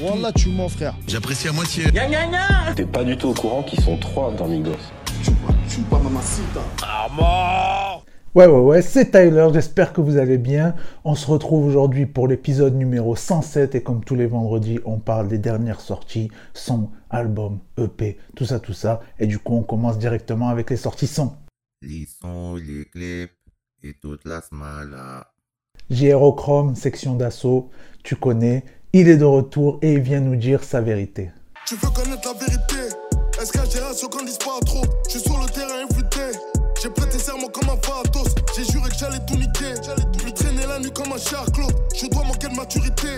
Wallah, tu mens, frère. J'apprécie à moitié. T'es pas du tout au courant qu'ils sont trois dans Migos. Ouais, ouais, ouais, c'est Tyler, j'espère que vous allez bien. On se retrouve aujourd'hui pour l'épisode numéro 107 et comme tous les vendredis, on parle des dernières sorties, sons, albums, EP, tout ça, tout ça. Et du coup, on commence directement avec les sorties sons. Les sons, les clips et toute la smala. JRO Chrome, section d'assaut, tu connais. Il est de retour et il vient nous dire sa vérité. Tu veux connaître la vérité? Est-ce qu'un génération qu'on dise pas trop? Je suis sur le terrain influté J'ai prêté serment comme un fatos J'ai juré que j'allais tout niquer. Je traîner la nuit comme un charclos. Je dois manquer de maturité.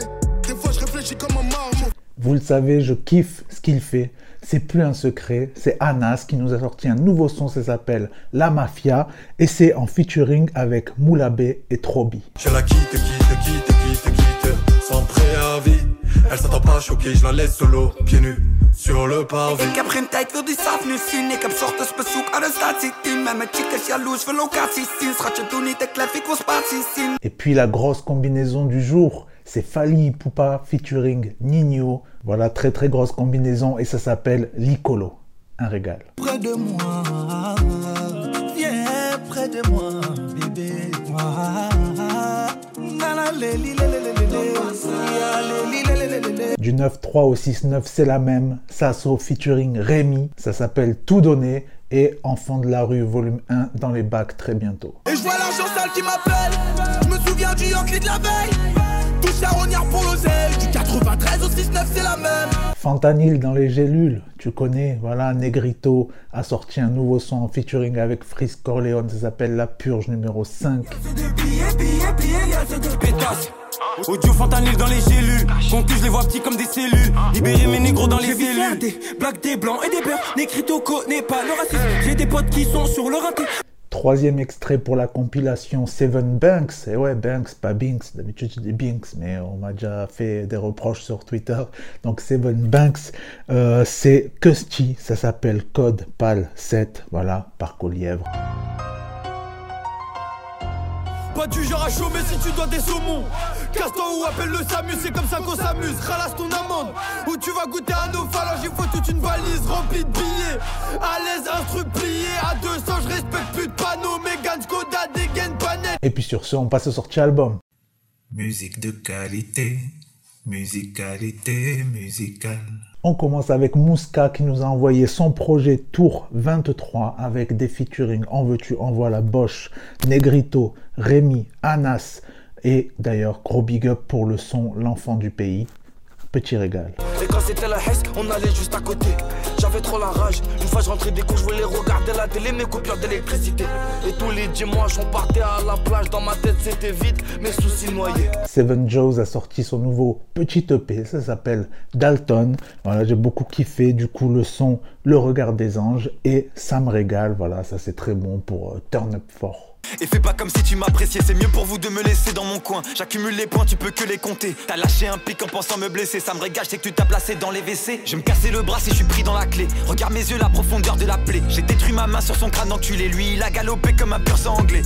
Des fois je réfléchis comme un marmot. Vous le savez, je kiffe ce qu'il fait. C'est plus un secret, c'est Anas qui nous a sorti un nouveau son, ça s'appelle La Mafia et c'est en featuring avec Moulabé et Trobi. Je la quitte, quitte, quitte, quitte, quitte, sans préavis. Elle s'attend pas choquée, je la laisse solo, pieds nus, sur le pavé. Ik heb geen tijd, wil die saaf nu zien. Ik heb 's ochtends bezoek, arrestatieteam. Met mijn chicas jaloers, voor locaties zien. Schatje, doe niet te klef, ik wil spaties zien. Et puis la grosse combinaison du jour, c'est Fali Poupa featuring Nino. Voilà, très très grosse combinaison et ça s'appelle Licolo. Un régal. près de moi. Viens près de moi, bébé. Du 9-3 au 6-9, c'est la même. Sasso featuring Rémi. Ça s'appelle Tout donner. Et Enfant de la rue, volume 1 dans les bacs très bientôt. Et je vois l'argent sale qui m'appelle Je me souviens du Yankee de la veille Tous à rognard pour l'oseille Du 93 au 6-9 c'est la même Fentanyl dans les gélules, tu connais, voilà, Negrito a sorti un nouveau son en featuring avec Frisk Corleone, ça s'appelle La Purge numéro 5. Pétasse. Audio fentanyl dans les gélules. Conclu, je les vois petits comme des cellules. Libérer mes négros dans les cellules. Des blagues, des blancs et des beurs. Négrito connaît pas le racisme. J'ai des potes qui sont sur le raté. Troisième extrait pour la compilation Seven Banks. Et ouais, Banks, pas Binks. D'habitude, je dis Binks, mais on m'a déjà fait des reproches sur Twitter. Donc, Seven Banks, euh, c'est Custy. Ça s'appelle Code PAL 7. Voilà, par Colièvre. Pas du genre à chômer si tu dois des saumons Casse-toi ou appelle le SAMU, c'est comme ça qu'on s'amuse Ralasse ton amende Ou tu vas goûter à nos phalanges Il faut toute une valise remplie de billets À l'aise, instru Et puis sur ce, on passe au sorti album. Musique de qualité, musicalité musicale. On commence avec Mouska qui nous a envoyé son projet Tour 23 avec des featuring En veux-tu, en voilà Bosch, Negrito, Rémi, Anas et d'ailleurs gros big up pour le son L'enfant du pays. Petit régal. Et quand c'était la Hesse, on allait juste à côté. J'avais trop la rage. Une fois, je rentrais des cours, je voulais regarder la télé, mes coupures d'électricité. Et tous les dimanches, on partait à la plage. Dans ma tête, c'était vide, mes soucis noyés. Seven Joes a sorti son nouveau petit EP, ça s'appelle Dalton. Voilà, j'ai beaucoup kiffé. Du coup, le son Le regard des anges et ça me régale. Voilà, ça c'est très bon pour euh, turn up fort. Et fais pas comme si tu m'appréciais, c'est mieux pour vous de me laisser dans mon coin. J'accumule les points, tu peux que les compter. T'as lâché un pic en pensant me blesser, ça me régale, c'est que tu t'as placé dans les WC. Je me casser le bras si je suis pris dans la clé. Regarde mes yeux, la profondeur de la plaie. J'ai détruit ma main sur son crâne enculé, lui il a galopé comme un pur sang anglais.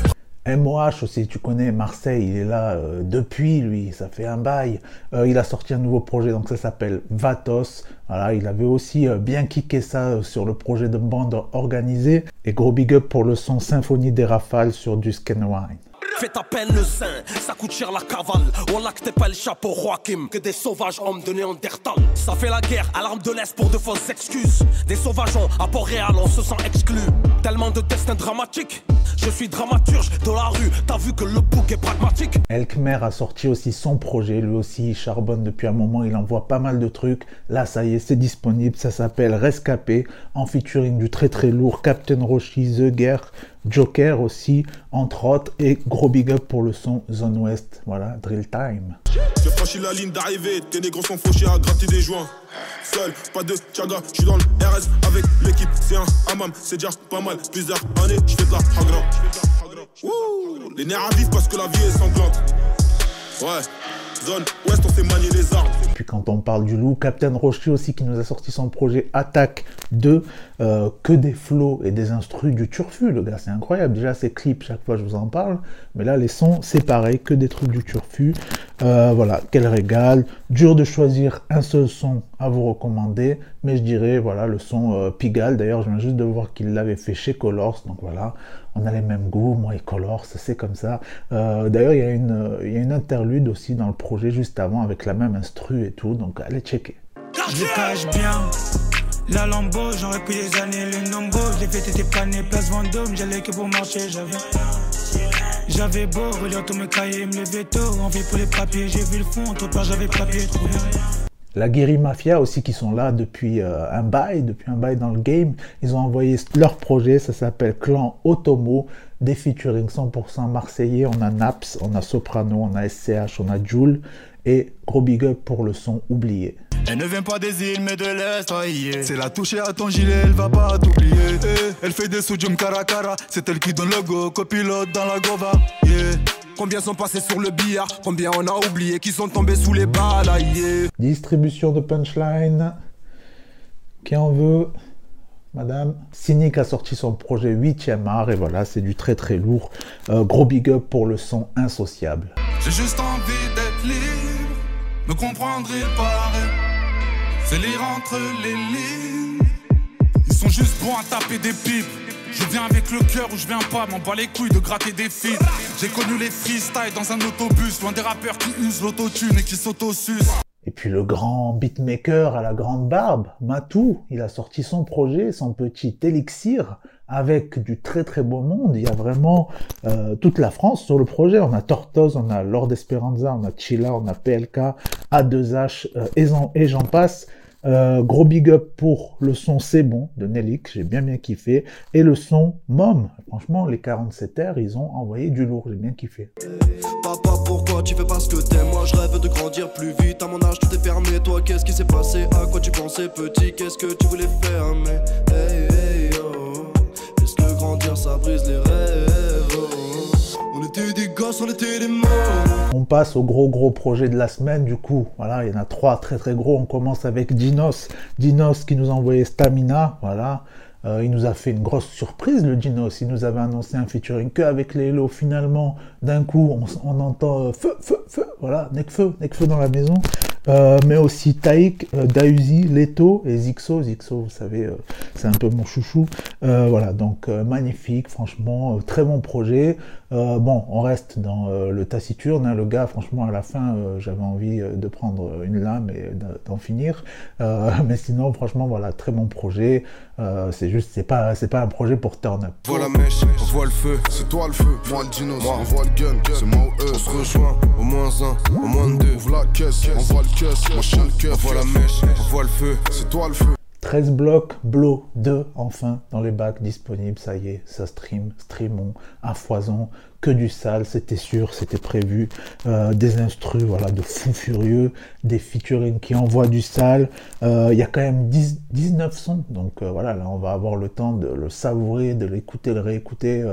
MOH aussi, tu connais Marseille, il est là euh, depuis lui, ça fait un bail. Euh, il a sorti un nouveau projet, donc ça s'appelle Vatos. Voilà, il avait aussi euh, bien kické ça sur le projet de bande organisée. Et gros big up pour le son Symphonie des rafales sur du Scanwine. Fais ta peine le sein, ça coûte cher la cavale. Wallah que t'es pas le chapeau Joachim, que des sauvages hommes de Néandertal. Ça fait la guerre à l'arme de l'Est pour de fausses excuses. Des sauvageons à Port-Réal, on se sent exclu. Tellement de destins dramatiques. Je suis dramaturge de la rue, t'as vu que le bouc est pragmatique. Elkmer a sorti aussi son projet, lui aussi il charbonne depuis un moment, il envoie pas mal de trucs. Là ça y est, c'est disponible, ça s'appelle Rescapé, en featuring du très très lourd Captain Roshi, The Guerre, Joker aussi, entre autres, et gros big up pour le son Zone West, voilà, Drill Time. J'ai franchi la ligne d'arrivée Tes négros sont fauchés à gratter des joints Seul, pas de tiaga, je suis dans le RS avec l'équipe C'est un hammam, c'est déjà pas mal Plusieurs années, je fais de la hagra Les nerfs à vif parce que la vie est sanglante Ouais, zone ouest, on sait manier les armes Puis quand on parle du loup, Captain Rocher aussi qui nous a sorti son projet Attaque 2, euh, que des flows et des instrus du turfu, le gars, c'est incroyable. Déjà, ses clips, chaque fois je vous en parle, mais là, les sons, c'est pareil, que des trucs du turfu. Euh, voilà, quel régal. Dur de choisir un seul son à vous recommander, mais je dirais, voilà, le son euh, Pigalle. D'ailleurs, je viens juste de voir qu'il l'avait fait chez Colors, donc voilà, on a les mêmes goûts, moi et Colors, c'est comme ça. Euh, d'ailleurs, il y, a une, interlude aussi dans le projet juste avant avec la même instru et tout, donc allez checker. J'avais beau relire tous mes cahiers, me lever tôt, envie pour les papiers, j'ai vu le fond, entre part j'avais papier, trouvé. La Guéri Mafia aussi qui sont là depuis euh, un bail, depuis un bail dans le game. Ils ont envoyé leur projet, ça s'appelle Clan Otomo, des featuring 100% marseillais. On a Naps, on a Soprano, on a SCH, on a Joule et gros big up pour le son oublié. Elle ne vient pas des îles mais de l'Est. C'est la toucher à ton gilet, elle va pas t'oublier. Eh, elle fait des sous-jump cara cara, c'est elle qui donne le go, copilote dans la gova. Yeah. Combien sont passés sur le billard? Combien on a oublié qui sont tombés sous les balles yeah. Distribution de punchline. Qui en veut? Madame Cynic a sorti son projet 8ème art et voilà, c'est du très très lourd. Euh, gros big up pour le son insociable. J'ai juste envie d'être libre, me comprendre et parler. C'est lire entre les lignes. Ils sont juste bons à taper des pipes. Je viens avec le cœur ou je viens pas, m'en bats les couilles de gratter des fils. J'ai connu les freestyles dans un autobus, loin des rappeurs qui usent l'autotune et qui s'autosucent. Et puis le grand beatmaker à la grande barbe, Matou, il a sorti son projet, son petit élixir, avec du très très beau monde. Il y a vraiment euh, toute la France sur le projet. On a Tortoise, on a Lord Esperanza, on a Chilla, on a PLK, A2H euh, et j'en passe. Euh, gros big up pour le son C'est bon de Nelik, j'ai bien bien kiffé. Et le son Mom, franchement, les 47 r ils ont envoyé du lourd, j'ai bien kiffé. Tu fais pas ce que t'aimes Moi je rêve de grandir plus vite, à mon âge tout est fermé. Toi, qu'est-ce qui s'est passé? À quoi tu pensais petit? Qu'est-ce que tu voulais faire? Mais oh. Est-ce que grandir ça brise les rêves? On était des gosses, on était des morts on passe au gros gros projet de la semaine du coup. Voilà, il y en a trois très très gros. On commence avec Dinos. Dinos qui nous a envoyé Stamina. Voilà. Euh, il nous a fait une grosse surprise, le Dinos. Il nous avait annoncé un featuring que avec les Hello. Finalement, d'un coup, on, entend euh, feu, feu, feu. Voilà, Necfeu, Necfeu dans la maison. Euh, mais aussi Taïk, euh, Dausi, Leto et Zixo. Zixo, vous savez, euh, c'est un peu mon chouchou. Voilà, donc magnifique, franchement, très bon projet. bon, on reste dans le taciturne. Hein, le gars, franchement, à la fin, j'avais envie de prendre une lame et d'en finir. mais sinon, franchement, voilà, très bon projet. c'est juste, c'est pas, pas un projet pour turn up. Voilà mèche, on voit le feu, c'est toi le feu, moi le on le gun, c'est moi eux, au moins deux, on voit la mèche, on voit le feu, c'est toi le feu. 13 blocs, Blow 2, enfin, dans les bacs disponibles, ça y est, ça stream, streamons, à foison, que du sale, c'était sûr, c'était prévu, euh, des instrus, voilà, de fou furieux, des featuring qui envoient du sale, euh, il y a quand même 10, 19 sons, donc euh, voilà, là on va avoir le temps de le savourer, de l'écouter, le réécouter,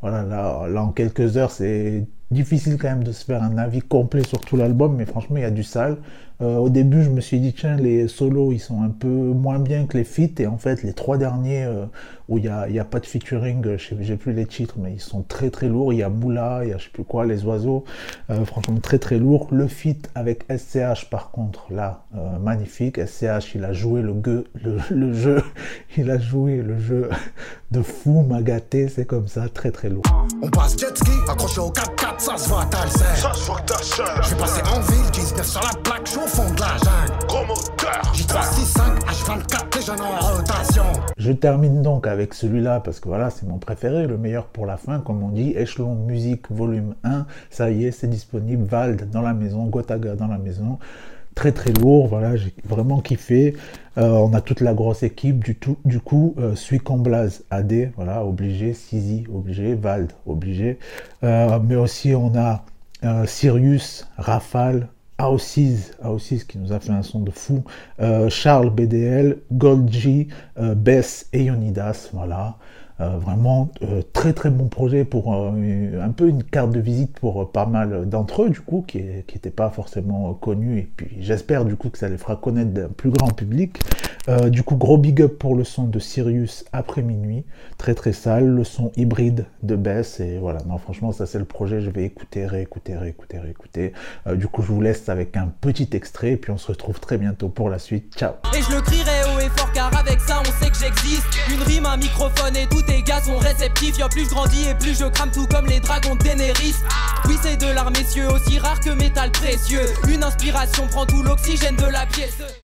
voilà, là, là en quelques heures, c'est difficile quand même de se faire un avis complet sur tout l'album, mais franchement, il y a du sale. Euh, au début, je me suis dit, tiens, les solos, ils sont un peu moins bien que les feats, et en fait, les trois derniers euh, où il n'y a, a, pas de featuring, euh, j'ai plus les titres, mais ils sont très très lourds. Il y a Moula, il y a je sais plus quoi, Les Oiseaux, franchement, très très lourd. Le feat avec SCH, par contre, là, magnifique. SCH, il a joué le, le, le, jeu, il a joué le jeu de fou, m'a gâté, c'est comme ça, très très lourd. On passe jet ski, accroché au 4x4, ça se voit, le Ça se voit que t'as Je vais passer en ville, 19 sur la plaque, je au fond de la jungle. Gros moteur. J365, H24, les jeunes en rotation. Je termine donc avec celui-là parce que voilà, c'est mon préféré, le meilleur pour la fin, comme on dit. Échelon Musique volume 1, ça y est, c'est disponible. Vald dans la maison, Gotaga dans la maison très très lourd, voilà, j'ai vraiment kiffé. Euh, on a toute la grosse équipe, du, tout, du coup, euh, Suicomblas AD, voilà, obligé, Sizi, obligé, Vald, obligé. Euh, mais aussi on a euh, Sirius, Rafale, Aosis, Aosis qui nous a fait un son de fou, Charles BDL, Gold G, Bess et Yonidas, voilà. Euh, vraiment euh, très très bon projet pour euh, un peu une carte de visite pour pas mal d'entre eux du coup qui n'étaient pas forcément connus et puis j'espère du coup que ça les fera connaître d'un plus grand public. Du coup, gros big up pour le son de Sirius après minuit. Très très sale. Le son hybride de Bess. Et voilà, non, franchement, ça c'est le projet. Je vais écouter, réécouter, réécouter, réécouter. Du coup, je vous laisse avec un petit extrait. Et puis on se retrouve très bientôt pour la suite. Ciao. Et je le crierai car avec ça on sait que j'existe. Une rime, un microphone et tous tes gars sont réceptifs. Y'a plus je grandis et plus je crame tout comme les dragons de Oui, c'est de l'art, messieurs, aussi rare que métal précieux. Une inspiration prend tout l'oxygène de la pièce.